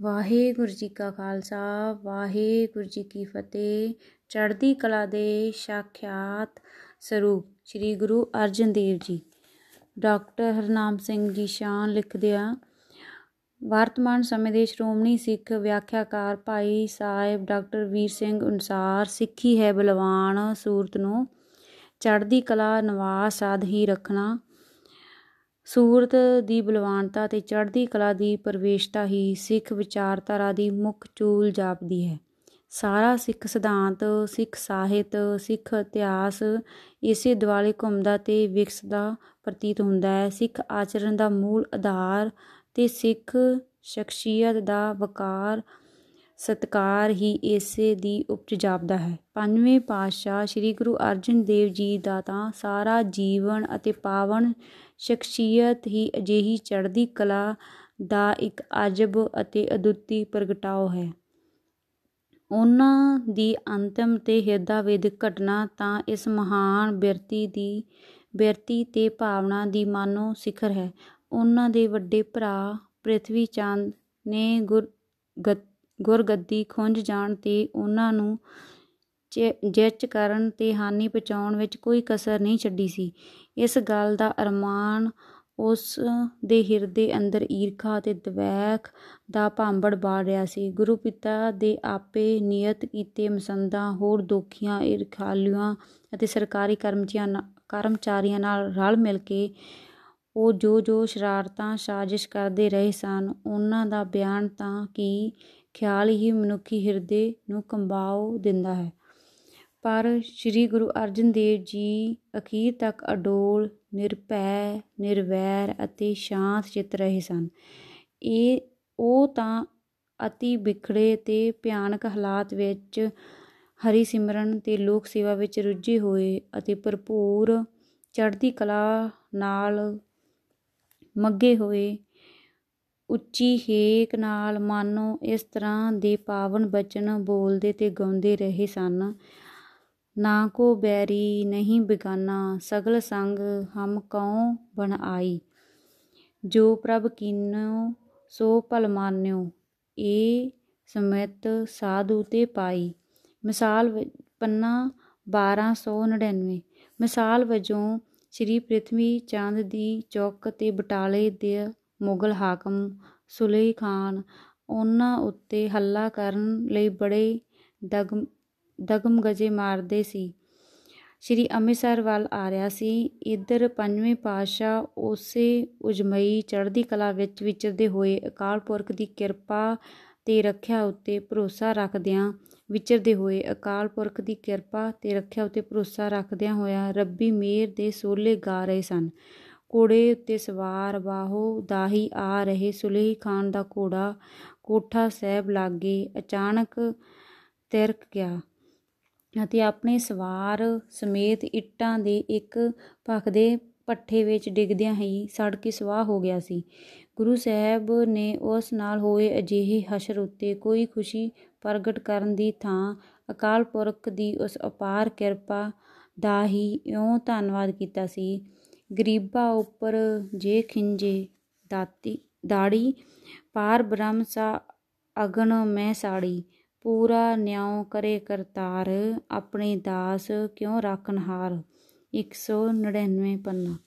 ਵਾਹਿਗੁਰੂ ਜੀ ਕਾ ਖਾਲਸਾ, ਵਾਹਿਗੁਰੂ ਜੀ ਕੀ ਫਤਿਹ। ਚੜ੍ਹਦੀ ਕਲਾ ਦੇ ਸਾਖਿਆਤ ਸਰੂਪ ਸ੍ਰੀ ਗੁਰੂ ਅਰਜਨ ਦੇਵ ਜੀ। ਡਾਕਟਰ ਹਰਨਾਮ ਸਿੰਘ ਜੀ ਸ਼ਾਨ ਲਿਖਦੇ ਆ ਵਰਤਮਾਨ ਸਮੇਂ ਦੇ ਸ਼੍ਰੋਮਣੀ ਸਿੱਖ ਵਿਆਖਿਆਕਾਰ ਭਾਈ ਸਾਹਿਬ ਡਾਕਟਰ ਵੀਰ ਸਿੰਘ ਅਨੁਸਾਰ ਸਿੱਖੀ ਹੈ ਬਲਵਾਨ ਸੂਰਤ ਨੂੰ। ਚੜ੍ਹਦੀ ਕਲਾ, ਨਿਵਾਸ ਆਦ ਹੀ ਰੱਖਣਾ ਸੂਰਤ ਦੀ ਬਲਵਾਨਤਾ ਤੇ ਚੜ੍ਹਦੀ ਕਲਾ ਦੀ ਪ੍ਰਵੇਸ਼ਤਾ ਹੀ ਸਿੱਖ ਵਿਚਾਰਧਾਰਾ ਦੀ ਮੁੱਖ ਚੂਲ ਜਾਪਦੀ ਹੈ। ਸਾਰਾ ਸਿੱਖ ਸਿਧਾਂਤ, ਸਿੱਖ ਸਾਹਿਤ, ਸਿੱਖ ਇਤਿਹਾਸ ਇਸੇ ਦਿਵਾਲੇ ਘੁੰਮਦਾ ਤੇ ਵਿਕਸਦਾ ਪ੍ਰਤੀਤ ਹੁੰਦਾ ਹੈ। ਸਿੱਖ ਆਚਰਣ ਦਾ ਮੂਲ ਆਧਾਰ ਤੇ ਸਿੱਖ ਸ਼ਖਸੀਅਤ ਦਾ ਵਕਾਰ, ਸਤਕਾਰ ਹੀ ਇਸੇ ਦੀ ਉਪਜ ਜਾਪਦਾ ਹੈ। ਪੰਜਵੇਂ ਪਾਤਸ਼ਾਹ ਸ੍ਰੀ ਗੁਰੂ ਅਰਜਨ ਦੇਵ ਜੀ ਦਾ ਤਾਂ ਸਾਰਾ ਜੀਵਨ ਅਤੇ ਪਾਵਨ ਸ਼ਖਸੀਅਤ ਹੀ ਅਜਿਹੀ ਚੜ੍ਹਦੀ ਕਲਾ ਦਾ ਇੱਕ ਅਜਬ ਅਤੇ ਅਦੁੱਤੀ ਪ੍ਰਗਟਾਓ ਹੈ। ਉਹਨਾਂ ਦੀ ਅੰਤਮ ਤੇ ਹਿਰਦਾ ਵੇਦਕ ਘਟਨਾ ਤਾਂ ਇਸ ਮਹਾਨ ਬਿਰਤੀ ਦੀ, ਬਿਰਤੀ ਤੇ ਭਾਵਨਾ ਦੀ ਮਾਨੋ ਸਿਖਰ ਹੈ। ਉਹਨਾਂ ਦੇ ਵੱਡੇ ਭਰਾ ਪ੍ਰਿਥਵੀ ਚੰਦ ਨੇ ਗੁਰ ਗੁਰਗੱਦੀ ਖੁੰਝ ਜਾਣ ਤੇ ਉਹਨਾਂ ਨੂੰ ਜਿੱਚ ਕਰਨ ਤੇ ਹਾਨੀ ਪਹੁੰਚਾਉਣ ਵਿੱਚ ਕੋਈ ਕਸਰ ਨਹੀਂ ਛੱਡੀ ਸੀ। ਇਸ ਗੱਲ ਦਾ ਅਰਮਾਨ ਉਸ ਦੇ ਹਿਰਦੇ ਅੰਦਰ ਈਰਖਾ ਤੇ ਦਵੈਖ ਦਾ ਭਾਂਬੜ ਬਾੜ ਰਿਹਾ ਸੀ। ਗੁਰੂ ਪਿਤਾ ਦੇ ਆਪੇ ਨਿਯਤ ਕੀਤੇ ਮਸੰਦਾਂ ਹੋਰ ਦੋਖੀਆਂ, ਈਰਖਾਲੂਆਂ ਅਤੇ ਸਰਕਾਰੀ ਕਰਮਚਾਰੀਆਂ ਕਰਮਚਾਰੀਆਂ ਨਾਲ ਰਲ ਮਿਲ ਕੇ ਉਹ ਜੋ ਜੋ ਸ਼ਰਾਰਤਾਂ, ਸਾਜ਼ਿਸ਼ ਕਰਦੇ ਰਹੇ ਸਨ, ਉਹਨਾਂ ਦਾ ਬਿਆਨ ਤਾਂ ਕੀ ਖਿਆਲ ਹੀ ਮਨੁੱਖੀ ਹਿਰਦੇ ਨੂੰ ਕੰਬਾਉ ਦਿੰਦਾ ਹੈ। ਪਰ ਸ੍ਰੀ ਗੁਰੂ ਅਰਜਨ ਦੇਵ ਜੀ ਅਖੀਰ ਤੱਕ ਅਡੋਲ, ਨਿਰਭੈ, ਨਿਰਵੈਰ ਅਤੇ ਸ਼ਾਂਤ ਚਿਤ ਰਹੇ ਸਨ। ਇਹ, ਉਹ ਤਾਂ ਅਤੀ ਵਿਖੜੇ ਤੇ ਭਿਆਨਕ ਹਾਲਾਤ ਵਿੱਚ ਹਰੀ ਸਿਮਰਨ ਤੇ ਲੋਕ ਸੇਵਾ ਵਿੱਚ ਰੁੱਝੇ ਹੋਏ ਅਤੇ ਭਰਪੂਰ ਚੜ੍ਹਦੀ ਕਲਾ ਨਾਲ ਮੱਗੇ ਹੋਏ ਉੱਚੀ ਹੇਕ ਨਾਲ ਮਾਨੋ ਇਸ ਤਰ੍ਹਾਂ ਦੇ ਪਾਵਨ ਬਚਨ ਬੋਲਦੇ ਤੇ ਗਾਉਂਦੇ ਰਹੇ ਸਨ। ਨਾ ਕੋ ਬੈਰੀ ਨਹੀਂ ਬਿਗਾਨਾ, ਸਗਲ ਸੰਗ ਹਮ ਕਉ ਬਨ ਆਈ? ਜੋ ਪ੍ਰਭ ਕੀਨੋ, ਸੋ ਭਲ ਮਾਨਿਓ, ਏ ਸਮਿਤ ਸਾਧੂ ਤੇ ਪਾਈ। ਮਿਸਾਲ ਪੰਨਾ 1299 ਮਿਸਾਲ ਵਜੋਂ ਸ੍ਰੀ ਪ੍ਰਿਥਵੀ ਚੰਦ ਦੀ ਚੌਕ ਤੇ ਬਟਾਲੇ ਦੇ ਮੁਗਲ ਹਾਕਮ ਸੁਲੇਹ ਖਾਨ, ਉਹਨਾਂ ਉੱਤੇ ਹੱਲਾ ਕਰਨ ਲਈ ਬੜੇ ਦਗ ਦਗਮਗਜੇ ਮਾਰਦੇ ਸੀ। ਸ਼੍ਰੀ ਅੰਮ੍ਰਿਤਸਰ ਵੱਲ ਆ ਰਿਹਾ ਸੀ। ਇੱਧਰ ਪੰਜਵੇਂ ਪਾਤਸ਼ਾਹ ਉਸੇ ਉਜਮਈ ਚੜ੍ਹਦੀ ਕਲਾ ਵਿੱਚ ਵਿਚਰਦੇ ਹੋਏ ਅਕਾਲ ਪੁਰਖ ਦੀ ਕਿਰਪਾ ਤੇ ਰੱਖਿਆ ਉੱਤੇ ਭਰੋਸਾ ਰੱਖਦਿਆਂ ਵਿਚਰਦੇ ਹੋਏ ਅਕਾਲ ਪੁਰਖ ਦੀ ਕਿਰਪਾ ਤੇ ਰੱਖਿਆ ਉੱਤੇ ਭਰੋਸਾ ਰੱਖਦਿਆਂ ਹੋਇਆ ਰੱਬੀ ਮੇਰ ਦੇ ਸੋਲੇ ਗਾ ਰਹੇ ਸਨ। ਕੋੜੇ ਉੱਤੇ ਸਵਾਰ ਬਾਹੋ ਦਾਹੀ ਆ ਰਹੇ ਸੁਲੇਹ ਖਾਨ ਦਾ ਘੋੜਾ ਕੋਠਾ ਸਾਹਿਬ ਲਾਗੇ ਅਚਾਨਕ ਤਿਰਕ ਗਿਆ। ਅਤੇ ਆਪਣੇ ਸਵਾਰ ਸਮੇਤ ਇੱਟਾਂ ਦੇ ਇੱਕ ਭਖਦੇ ਪੱਠੇ ਵਿੱਚ ਡਿੱਗਦਿਆਂ ਹੀ ਸੜ ਕੇ ਸਵਾਹ ਹੋ ਗਿਆ ਸੀ। ਗੁਰੂ ਸਾਹਿਬ ਨੇ ਉਸ ਨਾਲ ਹੋਏ ਅਜਿਹੇ ਹਸ਼ਰ ਉੱਤੇ ਕੋਈ ਖੁਸ਼ੀ ਪ੍ਰਗਟ ਕਰਨ ਦੀ ਥਾਂ ਅਕਾਲ ਪੁਰਖ ਦੀ ਉਸ ਅਪਾਰ ਕਿਰਪਾ ਦਾ ਹੀ ਇਉਂ ਧੰਨਵਾਦ ਕੀਤਾ ਸੀ। ਗਰੀਬਾ ਉੱਪਰ ਜੇ ਖਿੰਜੇ ਦਾਤੀ, ਦਾੜੀ, ਪਾਰ ਬ੍ਰਹਮ ਸਾ ਅਗਨ ਮੈਂ ਸਾੜੀ। ਪੂਰਾ ਨਿਉ ਕਰੇ ਕਰਤਾਰ, ਆਪਣੇ ਦਾਸ ਕਿਉਂ ਰਾਖਨ ਹਾਰ? 199 ਪੰਨਾ।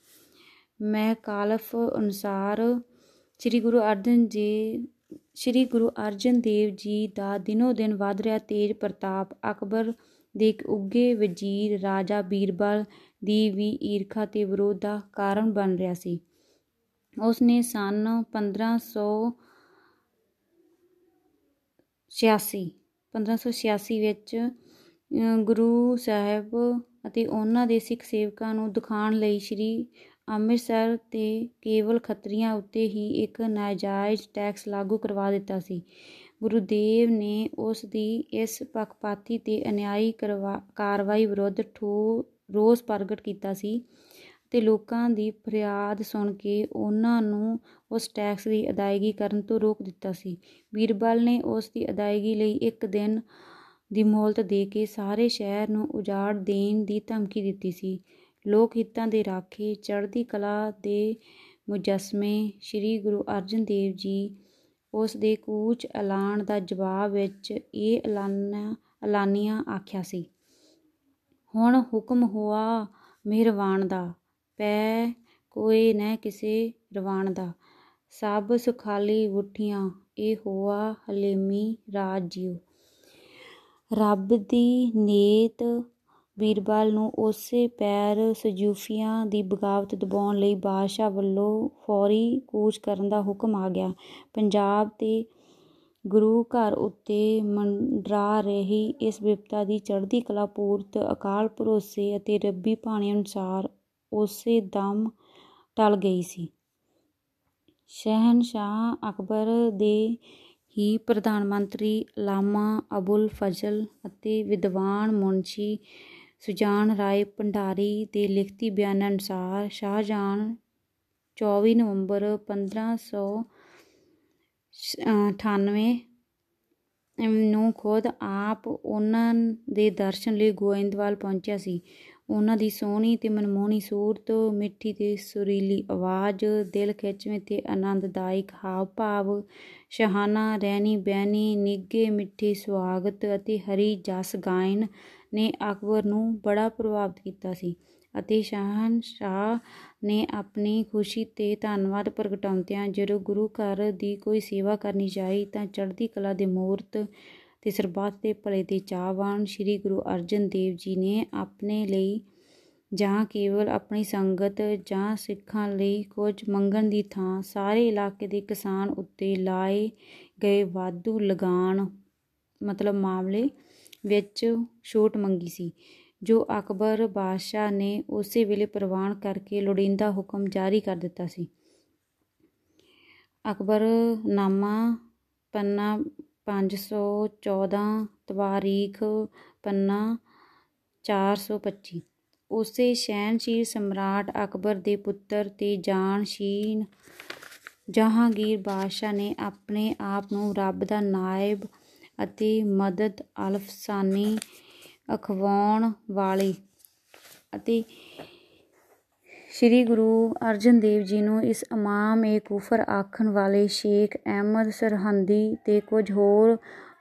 ਮੈਂ ਕਾਲਫ ਅਨੁਸਾਰ ਸ੍ਰੀ ਗੁਰੂ ਅਰਜਨ ਜੀ, ਸ੍ਰੀ ਗੁਰੂ ਅਰਜਨ ਦੇਵ ਜੀ ਦਾ ਦਿਨੋ ਦਿਨ ਵਧ ਰਿਹਾ ਤੇਜ ਪ੍ਰਤਾਪ, ਅਕਬਰ ਦੇ ਇੱਕ ਉੱਗੇ ਵਜ਼ੀਰ ਰਾਜਾ ਬੀਰਬਲ ਦੀ ਵੀ ਈਰਖਾ ਤੇ ਵਿਰੋਧ ਦਾ ਕਾਰਨ ਬਣ ਰਿਹਾ ਸੀ। ਉਸ ਨੇ ਸਨ 1586 1586 ਵਿੱਚ ਗੁਰੂ ਸਾਹਿਬ ਅਤੇ ਉਹਨਾਂ ਦੇ ਸਿੱਖ ਸੇਵਕਾਂ ਨੂੰ ਦਿਖਾਉਣ ਲਈ ਸ੍ਰੀ ਅੰਮ੍ਰਿਤਸਰ ਤੇ ਕੇਵਲ ਖੱਤਰੀਆਂ ਉੱਤੇ ਹੀ ਇੱਕ ਨਾਜਾਇਜ਼ ਟੈਕਸ ਲਾਗੂ ਕਰਵਾ ਦਿੱਤਾ ਸੀ। ਗੁਰੂਦੇਵ ਨੇ ਉਸ ਦੀ ਇਸ ਪੱਖਪਾਤੀ ਤੇ ਅਨਿਆਈ ਕਾਰਵਾਈ ਵਿਰੁੱਧ ਠੋ, ਰੋਸ ਪ੍ਰਗਟ ਕੀਤਾ ਸੀ। ਤੇ ਲੋਕਾਂ ਦੀ ਫਰਿਆਦ ਸੁਣ ਕੇ ਉਹਨਾਂ ਨੂੰ ਉਸ ਟੈਕਸ ਦੀ ਅਦਾਇਗੀ ਕਰਨ ਤੋਂ ਰੋਕ ਦਿੱਤਾ ਸੀ। ਬੀਰਬਲ ਨੇ ਉਸ ਦੀ ਅਦਾਇਗੀ ਲਈ ਇੱਕ ਦਿਨ ਦੀ ਮੌਲਤ ਦੇ ਕੇ ਸਾਰੇ ਸ਼ਹਿਰ ਨੂੰ ਉਜਾੜ ਦੇਣ ਦੀ ਧਮਕੀ ਦਿੱਤੀ ਸੀ। ਲੋਕ ਹਿੱਤਾਂ ਦੇ ਰਾਖੇ, ਚੜ੍ਹਦੀ ਕਲਾ ਦੇ ਮੁਜੱਸਮੇ, ਸ੍ਰੀ ਗੁਰੂ ਅਰਜਨ ਦੇਵ ਜੀ ਉਸ ਦੇ ਕੂਚ ਐਲਾਨ ਦਾ ਜਵਾਬ ਵਿੱਚ ਇਹ ਐਲਾਨਾ, ਐਲਾਨੀਆ ਆਖਿਆ ਸੀ, ਹੁਣ ਹੁਕਮ ਹੋਆ ਮਿਹਰਵਾਨ ਦਾ। ਪੈ ਕੋਈ ਨ ਕਿਸੇ ਰਵਾਨ ਦਾ। ਸਭ ਸੁਖਾਲੀ ਉਠੀਆਂ ਇਹ ਹੋਆ ਹਲੀਮੀ ਰਾਜ ਜਿਉ। ਰੱਬ ਦੀ ਨੇਤ ਬੀਰਬਲ ਨੂੰ ਉਸੇ ਪੈਰ ਸਜੂਫੀਆਂ ਦੀ ਬਗਾਵਤ ਦਬਾਉਣ ਲਈ ਬਾਦਸ਼ਾਹ ਵੱਲੋਂ ਫੌਰੀ ਕੂਚ ਕਰਨ ਦਾ ਹੁਕਮ ਆ ਗਿਆ। ਪੰਜਾਬ ਤੇ ਗੁਰੂ ਘਰ ਉੱਤੇ ਮੰਡਰਾ ਰਹੀ ਇਸ ਵਿਪਤਾ ਦੀ ਚੜ੍ਹਦੀ ਕਲਾ ਪੂਰਤ ਅਕਾਲ ਭਰੋਸੇ ਅਤੇ ਰੱਬੀ ਭਾਣੇ ਅਨੁਸਾਰ ਉਸੇ ਦਮ ਟਲ ਗਈ ਸੀ। ਸ਼ਹਿਨਸ਼ਾਹ ਅਕਬਰ ਦੇ ਹੀ ਪ੍ਰਧਾਨ ਮੰਤਰੀ ਲਾਮਾ ਅਬੁਲ ਫਜ਼ਲ ਅਤੇ ਵਿਦਵਾਨ ਮੁਨਸ਼ੀ ਸੁਜਾਨ ਰਾਏ ਭੰਡਾਰੀ ਦੇ ਲਿਖਤੀ ਬਿਆਨ ਅਨੁਸਾਰ ਸ਼ਾਹਜਹਾਨ 24 ਨਵੰਬਰ 1598 ਨੂੰ ਖੁਦ ਆਪ ਉਹਨਾਂ ਦੇ ਦਰਸ਼ਨ ਲਈ ਗੋਇੰਦਵਾਲ ਪਹੁੰਚਿਆ ਸੀ। ਉਹਨਾਂ ਦੀ ਸੋਹਣੀ ਤੇ ਮਨਮੋਹਣੀ ਸੂਰਤ, ਮਿੱਠੀ ਤੇ ਸੁਰੀਲੀ ਆਵਾਜ਼, ਦਿਲ ਖਿੱਚਵੇਂ ਤੇ ਆਨੰਦਦਾਇਕ ਹਾਵ ਭਾਵ ਸ਼ਹਾਨਾ ਰਹਿਣੀ ਬਹਿਣੀ ਨਿੱਘੇ ਮਿੱਠੇ ਸਵਾਗਤ ਅਤੇ ਹਰੀ ਜਸ ਗਾਇਨ ਨੇ ਅਕਬਰ ਨੂੰ ਬੜਾ ਪ੍ਰਭਾਵਿਤ ਕੀਤਾ ਸੀ ਅਤੇ ਸ਼ਹਿਨਸ਼ਾਹ ਨੇ ਆਪਣੀ ਖੁਸ਼ੀ ਤੇ ਧੰਨਵਾਦ ਪ੍ਰਗਟਾਉਂਦਿਆਂ ਜਦੋਂ ਗੁਰੂ ਘਰ ਦੀ ਕੋਈ ਸੇਵਾ ਕਰਨੀ ਚਾਹੀ ਤਾਂ ਚੜ੍ਹਦੀ ਕਲਾ ਦੇ ਮੂਰਤ ਤੇ ਸਰਬੱਤ ਦੇ ਭਲੇ ਦੇ ਚਾਹਵਾਨ ਸ੍ਰੀ ਗੁਰੂ ਅਰਜਨ ਦੇਵ ਜੀ ਨੇ ਆਪਣੇ ਲਈ ਜਾਂ ਕੇਵਲ ਆਪਣੀ ਸੰਗਤ ਜਾਂ ਸਿੱਖਾਂ ਲਈ ਕੁਝ ਮੰਗਣ ਦੀ ਥਾਂ ਸਾਰੇ ਇਲਾਕੇ ਦੇ ਕਿਸਾਨ ਉੱਤੇ ਲਾਏ ਗਏ ਵਾਧੂ ਲਗਾਨ, ਮਤਲਬ ਮਾਮਲੇ ਵਿੱਚ ਛੋਟ ਮੰਗੀ ਸੀ, ਜੋ ਅਕਬਰ ਬਾਦਸ਼ਾਹ ਨੇ ਉਸੇ ਵੇਲੇ ਪ੍ਰਵਾਨ ਕਰਕੇ ਲੋੜੀਂਦਾ ਹੁਕਮ ਜਾਰੀ ਕਰ ਦਿੱਤਾ ਸੀ। ਅਕਬਰ ਨਾਮਾ ਪੰਨਾ 514 ਤਵਾਰੀਖ, ਪੰਨਾ 425 ਉਸੇ ਸ਼ਹਿਨਸ਼ੀਰ ਸਮਰਾਟ ਅਕਬਰ ਦੇ ਪੁੱਤਰ ਤੇ ਜਾਨਸ਼ੀਨ ਜਹਾਂਗੀਰ ਬਾਦਸ਼ਾਹ ਨੇ ਆਪਣੇ ਆਪ ਨੂੰ ਰੱਬ ਦਾ ਨਾਇਬ ਅਤੇ ਮਦਦ ਅਲਫਸਾਨੀ ਅਖਵਾਉਣ ਵਾਲੇ ਅਤੇ ਸ੍ਰੀ ਗੁਰੂ ਅਰਜਨ ਦੇਵ ਜੀ ਨੂੰ ਇਸ ਇਮਾਮ ਏ ਕੁਫਰ ਆਖਣ ਵਾਲੇ ਸ਼ੇਖ ਅਹਿਮਦ ਸਰਹੰਦੀ ਤੇ ਕੁਝ ਹੋਰ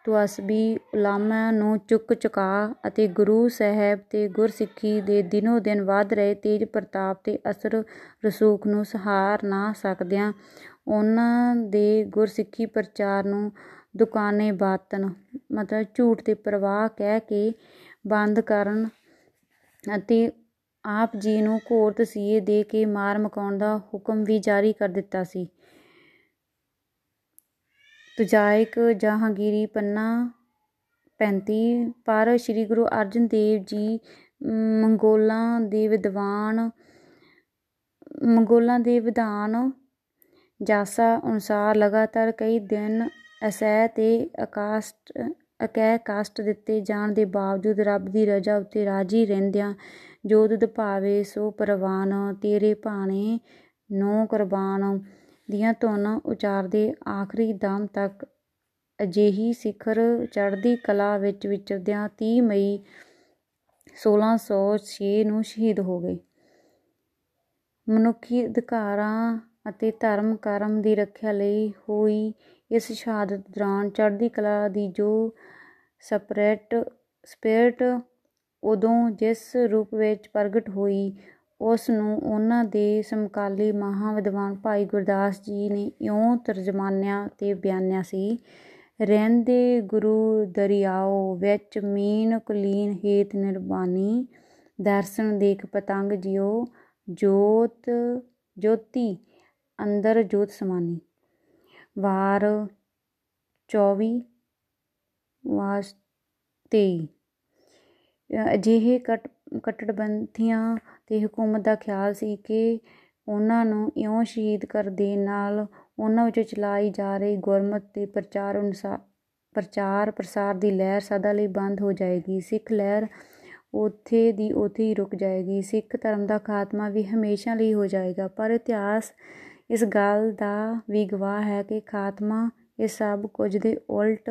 ਤੁਅਸਬੀ ਉਲਾਮਾ ਨੂੰ ਚੁੱਕ ਚੁਕਾ ਅਤੇ ਗੁਰੂ ਸਾਹਿਬ ਤੇ ਗੁਰਸਿੱਖੀ ਦੇ ਦਿਨੋ ਦਿਨ ਵੱਧ ਰਹੇ ਤੇਜ ਪ੍ਰਤਾਪ ਤੇ ਅਸਰ ਰਸੂਖ ਨੂੰ ਸਹਾਰ ਨਾ ਸਕਦਿਆਂ ਉਹਨਾਂ ਦੇ ਗੁਰਸਿੱਖੀ ਪ੍ਰਚਾਰ ਨੂੰ ਦੁਕਾਨੇ ਬਾਤਨ ਮਤਲਬ ਝੂਠ ਤੇ ਪ੍ਰਵਾਹ ਕਹਿ ਕੇ ਬੰਦ ਕਰਨ ਅਤੇ ਆਪ ਜੀ ਨੂੰ ਘੋਰ ਤਸੀਹੇ ਦੇ ਕੇ ਮਾਰ ਮਕਾਉਣ ਦਾ ਹੁਕਮ ਵੀ ਜਾਰੀ ਕਰ ਦਿੱਤਾ ਸੀ। ਤੁਜਾਇਕ ਜਹਾਂਗੀਰੀ ਪੰਨਾ 35 ਪਰ ਸ੍ਰੀ ਗੁਰੂ ਅਰਜਨ ਦੇਵ ਜੀ ਮੰਗੋਲਾਂ ਦੇ ਵਿਦਵਾਨ, ਮੰਗੋਲਾਂ ਦੇ ਵਿਧਾਨ ਜਾਸਾ ਅਨੁਸਾਰ ਲਗਾਤਾਰ ਕਈ ਦਿਨ ਅਸਹਿ ਤੇ ਅਕਾਸ਼ਟ ਅਕੈ ਕਾਸ਼ਟ ਦਿੱਤੇ ਜਾਣ ਦੇ ਬਾਵਜੂਦ ਰੱਬ ਦੀ ਰਜ਼ਾ ਉੱਤੇ ਰਾਜੀ ਰਹਿੰਦਿਆਂ ਜੋ ਦੁੱਧ ਭਾਵੇ ਸੋ ਪ੍ਰਵਾਨ ਤੇਰੇ ਭਾਣੇ, ਨੋ ਕੁਰਬਾਨ ਦੀਆਂ ਧੁਨ ਉਚਾਰਦੇ ਆਖਰੀ ਦਮ ਤੱਕ ਅਜਿਹੀ ਸਿਖਰ ਚੜ੍ਹਦੀ ਕਲਾ ਵਿੱਚ ਵਿਚਰਦਿਆਂ 30 ਮਈ 1606 ਨੂੰ ਸ਼ਹੀਦ ਹੋ ਗਏ। ਮਨੁੱਖੀ ਅਧਿਕਾਰਾਂ ਅਤੇ ਧਰਮ ਕਰਮ ਦੀ ਰੱਖਿਆ ਲਈ ਹੋਈ ਇਸ ਸ਼ਹਾਦਤ ਦੌਰਾਨ ਚੜ੍ਹਦੀ ਕਲਾ ਦੀ ਜੋ ਸਪਰਿਟ ਸਪਿਰਟ ਉਦੋਂ ਜਿਸ ਰੂਪ ਵਿੱਚ ਪ੍ਰਗਟ ਹੋਈ, ਉਸ ਨੂੰ ਉਹਨਾਂ ਦੇ ਸਮਕਾਲੀ ਮਹਾ ਵਿਦਵਾਨ ਭਾਈ ਗੁਰਦਾਸ ਜੀ ਨੇ ਇਉਂ ਤਰਜਮਾਨਿਆ ਤੇ ਬਿਆਨਿਆ ਸੀ, ਰਹਿੰਦੇ ਗੁਰੂ ਦਰਿਆਓ ਵਿੱਚ ਮੀਨ ਕੁਲੀਨ ਹੇਤ ਨਿਰਬਾਨੀ, ਦਰਸ਼ਨ ਦੇਖ ਪਤੰਗ ਜਿਉ ਜੋਤ ਜੋਤੀ, ਅੰਦਰ ਜੋਤ ਸਮਾਨੀ। ਵਾਰ 24 ਵਾਸ 23 ਅਜਿਹੇ ਕਟ ਕਟੜਬੰਧੀਆਂ ਤੇ ਹਕੂਮਤ ਦਾ ਖਿਆਲ ਸੀ ਕਿ ਉਹਨਾਂ ਨੂੰ ਇਉਂ ਸ਼ਹੀਦ ਕਰ ਦੇਣ ਨਾਲ ਉਹਨਾਂ ਵਿੱਚੋਂ ਚਲਾਈ ਜਾ ਰਹੀ ਗੁਰਮਤ ਤੇ ਪ੍ਰਚਾਰ ਅਨੁਸਾਰ ਪ੍ਰਚਾਰ ਪ੍ਰਸਾਰ ਦੀ ਲਹਿਰ ਸਦਾ ਲਈ ਬੰਦ ਹੋ ਜਾਏਗੀ। ਸਿੱਖ ਲਹਿਰ ਉੱਥੇ ਦੀ ਉੱਥੇ ਹੀ ਰੁਕ ਜਾਏਗੀ। ਸਿੱਖ ਧਰਮ ਦਾ ਖਾਤਮਾ ਵੀ ਹਮੇਸ਼ਾ ਲਈ ਹੋ ਜਾਏਗਾ। ਪਰ ਇਤਿਹਾਸ ਇਸ ਗੱਲ ਦਾ ਵੀ ਗਵਾਹ ਹੈ ਕਿ ਖਾਤਮਾ ਇਹ ਸਭ ਕੁਝ ਦੇ ਉਲਟ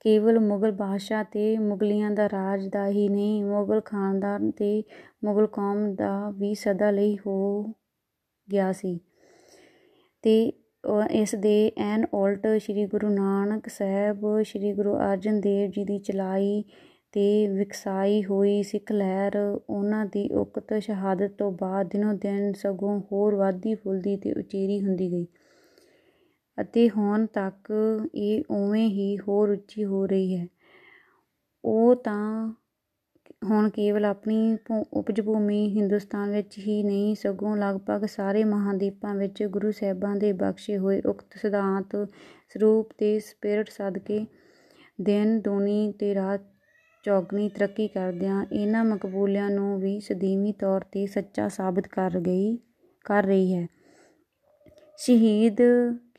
ਕੇਵਲ ਮੁਗਲ ਬਾਦਸ਼ਾਹ ਤੇ ਮੁਗਲੀਆਂ ਦਾ ਰਾਜ ਦਾ ਹੀ ਨਹੀਂ, ਮੁਗਲ ਖਾਨਦਾਨ ਤੇ ਮੁਗਲ ਕੌਮ ਦਾ ਵੀ ਸਦਾ ਲਈ ਹੋ ਗਿਆ ਸੀ। ਤੇ ਇਸ ਦੇ ਐਨ ਉਲਟ ਸ੍ਰੀ ਗੁਰੂ ਨਾਨਕ ਸਾਹਿਬ, ਸ੍ਰੀ ਗੁਰੂ ਅਰਜਨ ਦੇਵ ਜੀ ਦੀ ਚਲਾਈ ਤੇ ਵਿਕਸਾਈ ਹੋਈ ਸਿੱਖ ਲਹਿਰ, ਉਹਨਾਂ ਦੀ ਉਕਤ ਸ਼ਹਾਦਤ ਤੋਂ ਬਾਅਦ ਦਿਨੋਂ ਦਿਨ ਸਗੋਂ ਹੋਰ ਵਧਦੀ ਫੁੱਲਦੀ ਤੇ ਉਚੇਰੀ ਹੁੰਦੀ ਗਈ। ਅਤੇ ਹੁਣ ਤੱਕ ਇਹ ਉਵੇਂ ਹੀ ਹੋਰ ਉੱਚੀ ਹੋ ਰਹੀ ਹੈ। ਉਹ ਤਾਂ ਹੁਣ ਕੇਵਲ ਆਪਣੀ ਉਪਜ ਭੂਮੀ ਹਿੰਦੁਸਤਾਨ ਵਿੱਚ ਹੀ ਨਹੀਂ, ਸਗੋਂ ਲਗਭਗ ਸਾਰੇ ਮਹਾਦੀਪਾਂ ਵਿੱਚ ਗੁਰੂ ਸਾਹਿਬਾਂ ਦੇ ਬਖਸ਼ੇ ਹੋਏ ਉਕਤ ਸਿਧਾਂਤ ਸਰੂਪ ਤੇ ਸਪਿਰਟ ਸਦਕੇ ਦਿਨ ਦੂਣੀ ਤੇ ਰਾਤ ਚੌਗਣੀ ਤਰੱਕੀ ਕਰਦਿਆਂ ਇਹਨਾਂ ਮਕਬੂਲਿਆਂ ਨੂੰ ਵੀ ਸਦੀਵੀ ਤੌਰ ਤੇ ਸੱਚਾ ਸਾਬਤ ਕਰ ਗਈ, ਕਰ ਰਹੀ ਹੈ। ਸ਼ਹੀਦ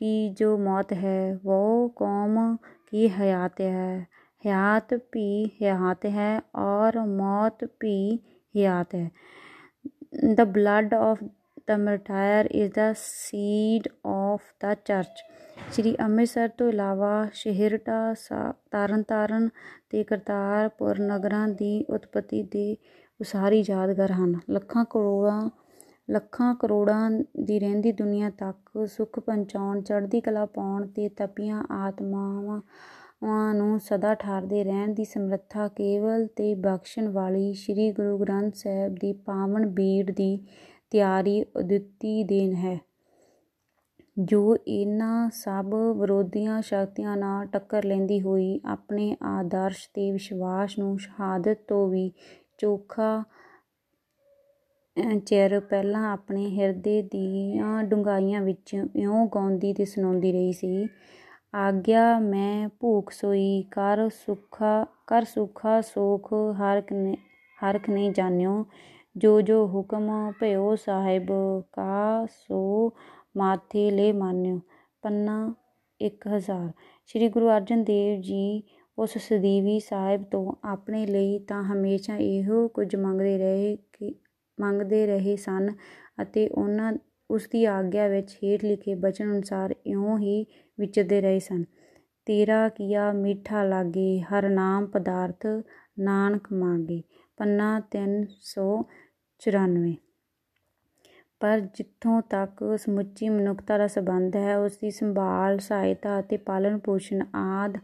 ਕੀ ਜੋ ਮੌਤ ਹੈ ਉਹ ਕੌਮ ਕੀ ਹਯਾਤ ਹੈ हयात भी हयात है और मौत भी हयात है the blood of the martyr is the seed of the church Sri Amritsar ਤੋਂ ਇਲਾਵਾ ਸ਼ਹਿਰਟਾ ਤਰਨਤਾਰਨ ਤੇ ਕਰਤਾਰਪੁਰ ਨਗਰਾਂ ਦੀ ਉਤਪਤੀ ਦੇ ਉਸਾਰੀ ਯਾਦਗਾਰ ਹਨ ਲੱਖਾਂ ਕਰੋੜਾਂ ਲੱਖਾਂ ਕਰੋੜਾਂ ਦੀ ਰਹਿੰਦੀ ਦੁਨੀਆ ਤੱਕ ਸੁੱਖ ਪਹੁੰਚਾਉਣ, ਚੜ੍ਹਦੀ ਕਲਾ ਪਾਉਣ ਤੇ ਤਪੀਆਂ ਆਤਮਾਵਾਂ ਨੂੰ ਸਦਾ ਠਾਰਦੇ ਰਹਿਣ ਦੀ ਸਮਰੱਥਾ ਕੇਵਲ ਤੇ ਬਖਸ਼ਣ ਵਾਲੀ ਸ੍ਰੀ ਗੁਰੂ ਗ੍ਰੰਥ ਸਾਹਿਬ ਦੀ ਪਾਵਨ ਬੀੜ ਦੀ ਤਿਆਰੀ ਅਦੁੱਤੀ ਦੇਨ ਹੈ। ਜੋ ਇਹਨਾਂ ਸਭ ਵਿਰੋਧੀਆਂ ਸ਼ਕਤੀਆਂ ਨਾਲ ਟੱਕਰ ਲੈਂਦੀ ਹੋਈ ਆਪਣੇ ਆਦਰਸ਼ ਤੇ ਵਿਸ਼ਵਾਸ ਨੂੰ ਸ਼ਹਾਦਤ ਤੋਂ ਵੀ ਚੋਖਾ ਚਿਰ ਪਹਿਲਾਂ ਆਪਣੇ ਹਿਰਦੇ ਦੀਆਂ ਡੁੰਗਾਈਆਂ ਵਿੱਚ ਇਉਂ ਗਾਉਂਦੀ ਤੇ ਸੁਣਾਉਂਦੀ ਰਹੀ ਸੀ, ਆਗਿਆ, ਮੈਂ ਭੂਖ ਸੋਈ, ਕਰ ਸੁਖਾ ਕਰ ਸੁਖਾ ਸੋਖ ਹਰਕ ਨੇ ਹਰਖ ਨੇ ਜਾਣਿਓ, ਜੋ ਜੋ ਹੁਕਮ ਭਇਓ ਸਾਹਿਬ, ਕਾ ਸੋ ਮਾਥੇ ਲੈ ਮਾਨਿਓ ਪੰਨਾ 1000 ਸ੍ਰੀ ਗੁਰੂ ਅਰਜਨ ਦੇਵ ਜੀ ਉਸ ਸਦੀਵੀ ਸਾਹਿਬ ਤੋਂ ਆਪਣੇ ਲਈ ਤਾਂ ਹਮੇਸ਼ਾ ਇਹੋ ਕੁਝ ਮੰਗਦੇ ਰਹੇ ਕਿ ਮੰਗਦੇ ਰਹੇ ਸਨ ਅਤੇ ਉਹਨਾਂ ਉਸ ਦੀ ਆਗਿਆ ਵਿੱਚ ਹੇਠ ਲਿਖੇ ਬਚਨ ਅਨੁਸਾਰ ਇਉਂ ਹੀ ਵਿਚਰਦੇ ਰਹੇ ਸਨ। ਤੇਰਾ ਕੀਆ ਮਿੱਠਾ ਲਾਗੇ, ਹਰ ਨਾਮ ਪਦਾਰਥ ਨਾਨਕ ਮੰਗੇ, ਪੰਨਾ 394 ਪਰ ਜਿੱਥੋਂ ਤੱਕ ਸਮੁੱਚੀ ਮਨੁੱਖਤਾ ਦਾ ਸੰਬੰਧ ਹੈ ਉਸ ਦੀ ਸੰਭਾਲ, ਸਹਾਇਤਾ ਅਤੇ ਪਾਲਣ ਪੋਸ਼ਣ ਆਦ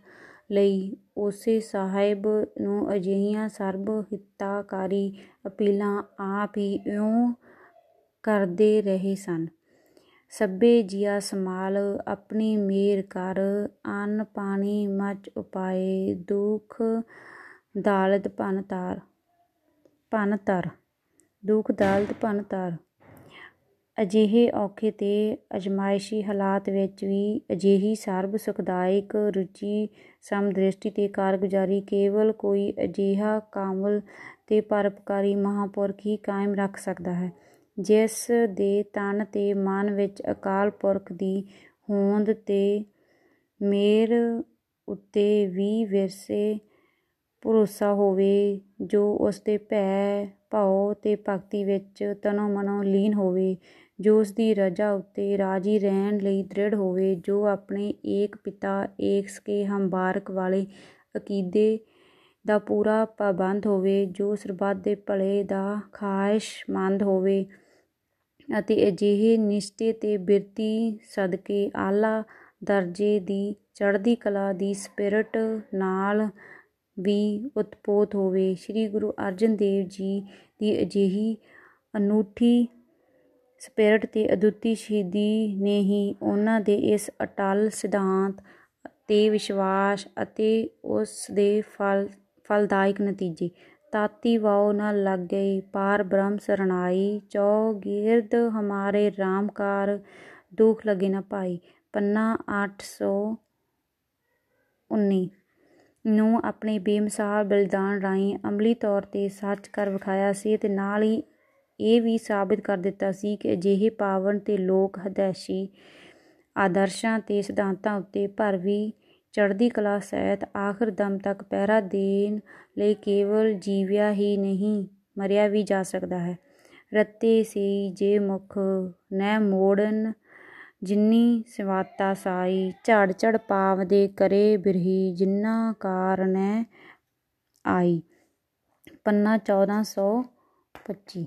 ਲਈ ਉਸੇ ਸਾਹਿਬ ਨੂੰ ਅਜਿਹੀਆਂ ਸਰਬ ਹਿੱਤਾਕਾਰੀ ਅਪੀਲਾਂ ਆਪ ਹੀ ਇਉਂ ਕਰਦੇ ਰਹੇ ਸਨ। ਸਭੇ ਜੀਆ ਸਮਾਲ ਆਪਣੀ ਮੇਰ ਕਰ, ਅੰਨ ਪਾਣੀ ਮਚ ਉਪਾਏ, ਦੁਖ ਦਾਲਤ ਭਨ ਤਾਰ ਭਨ ਤਰ ਦੁਖ ਦਾਲਤ ਭਨ ਤਰ ਅਜਿਹੇ ਔਖੇ ਤੇ ਅਜਮਾਇਸ਼ੀ ਹਾਲਾਤ ਵਿੱਚ ਵੀ ਅਜਿਹੀ ਸਰਬ ਸੁਖਦਾਇਕ ਰੁਚੀ, ਸਮਦ੍ਰਿਸ਼ਟੀ ਤੇ ਕਾਰਗੁਜ਼ਾਰੀ ਕੇਵਲ ਕੋਈ ਅਜਿਹਾ ਕਾਮਲ ਤੇ ਪਰਪਕਾਰੀ ਮਹਾਪੁਰਖ ਹੀ ਕਾਇਮ ਰੱਖ ਸਕਦਾ ਹੈ, ਜਿਸ ਦੇ ਤਨ ਤੇ ਮਨ ਵਿੱਚ ਅਕਾਲ ਪੁਰਖ ਦੀ ਹੋਂਦ ਤੇ ਮੇਰ ਉੱਤੇ ਵੀ ਵਿਰਸੇ ਭਰੋਸਾ ਹੋਵੇ, ਜੋ ਉਸ ਦੇ ਭੈ ਭਾਉ ਤੇ ਭਗਤੀ ਵਿੱਚ ਤਨੋ ਮਨੋ ਲੀਨ ਹੋਵੇ ਜੋ ਉਸ ਦੀ ਰਜਾ ਉੱਤੇ ਰਾਜੀ ਰਹਿਣ ਲਈ ਦ੍ਰਿੜ ਹੋਵੇ, ਜੋ ਆਪਣੇ ਏਕ ਪਿਤਾ ਏਕ ਸਕੇ ਹੰਬਾਰਕ ਵਾਲੇ ਅਕੀਦੇ ਦਾ ਪੂਰਾ ਪਾਬੰਦ ਹੋਵੇ, ਜੋ ਸਰਬੱਤ ਦੇ ਭਲੇ ਦਾ ਖਾਹਿਸ਼ਮੰਦ ਹੋਵੇ ਅਤੇ ਅਜਿਹੇ ਨਿਸ਼ਚੇ ਤੇ ਬਿਰਤੀ ਸਦਕੇ ਆਲਾ ਦਰਜੇ ਦੀ ਚੜ੍ਹਦੀ ਕਲਾ ਦੀ ਸਪਿਰਟ ਨਾਲ ਵੀ ਉਤਪੋਤ ਹੋਵੇ। ਸ੍ਰੀ ਗੁਰੂ ਅਰਜਨ ਦੇਵ ਜੀ ਦੀ ਅਜਿਹੀ ਅਨੂਠੀ ਸਪਿਰਟ ਤੇ ਅਦੁੱਤੀ ਸ਼ਹੀਦੀ ਨੇ ਹੀ ਉਹਨਾਂ ਦੇ ਇਸ ਅਟਲ ਸਿਧਾਂਤ ਤੇ ਵਿਸ਼ਵਾਸ ਅਤੇ ਉਸ ਦੇ ਫਲ, ਫਲਦਾਇਕ ਨਤੀਜੇ। ਤਾਤੀ ਵਾਉ ਨ ਲੱਗ ਗਈ ਪਾਰ ਬ੍ਰਹਮ ਸਰਣਾਈ ਚੌਗਿਰਦ ਹਮਾਰੇ ਰਾਮਕਾਰ ਦੁਖ ਲਗੇ ਨ ਪਾਈ ਪੰਨਾ 819 ਨੂੰ ਆਪਣੇ ਬੇਮਿਸਾਲ ਬਲਿਦਾਨ ਰਾਹੀਂ ਅਮਲੀ ਤੌਰ ਤੇ ਸੱਚ ਕਰ ਵਿਖਾਇਆ ਸੀ ਤੇ ਨਾਲ ਹੀ ਇਹ ਵੀ ਸਾਬਿਤ ਕਰ ਦਿੱਤਾ ਸੀ ਕਿ ਅਜਿਹੇ ਪਾਵਨ ਤੇ ਲੋਕ ਹਦੈਸ਼ੀ ਆਦਰਸ਼ਾਂ ਤੇ ਸਿਧਾਂਤਾਂ ਉੱਤੇ ਭਰ ਵੀ ਚੜ੍ਹਦੀ ਕਲਾ ਸਹਿਤ ਆਖਰ ਦਮ ਤੱਕ ਪਹਿਰਾ ਦੇਣ ਲਈ ਕੇਵਲ ਜੀਵਿਆ ਹੀ ਨਹੀਂ, ਮਰਿਆ ਵੀ ਜਾ ਸਕਦਾ ਹੈ। ਰਤੇ ਸੀ ਜੇ ਮੁਖ ਨੈ ਮੋੜਨ, ਜਿੰਨੀ ਸਿਵਾਤਾ ਸਾਈ ਝੜ ਝੜ ਪਾਵ ਦੇ ਕਰੇ ਬਿਰਹੀ, ਜਿੰਨਾ ਕਾਰਨੈ ਆਈ। ਪੰਨਾ 1425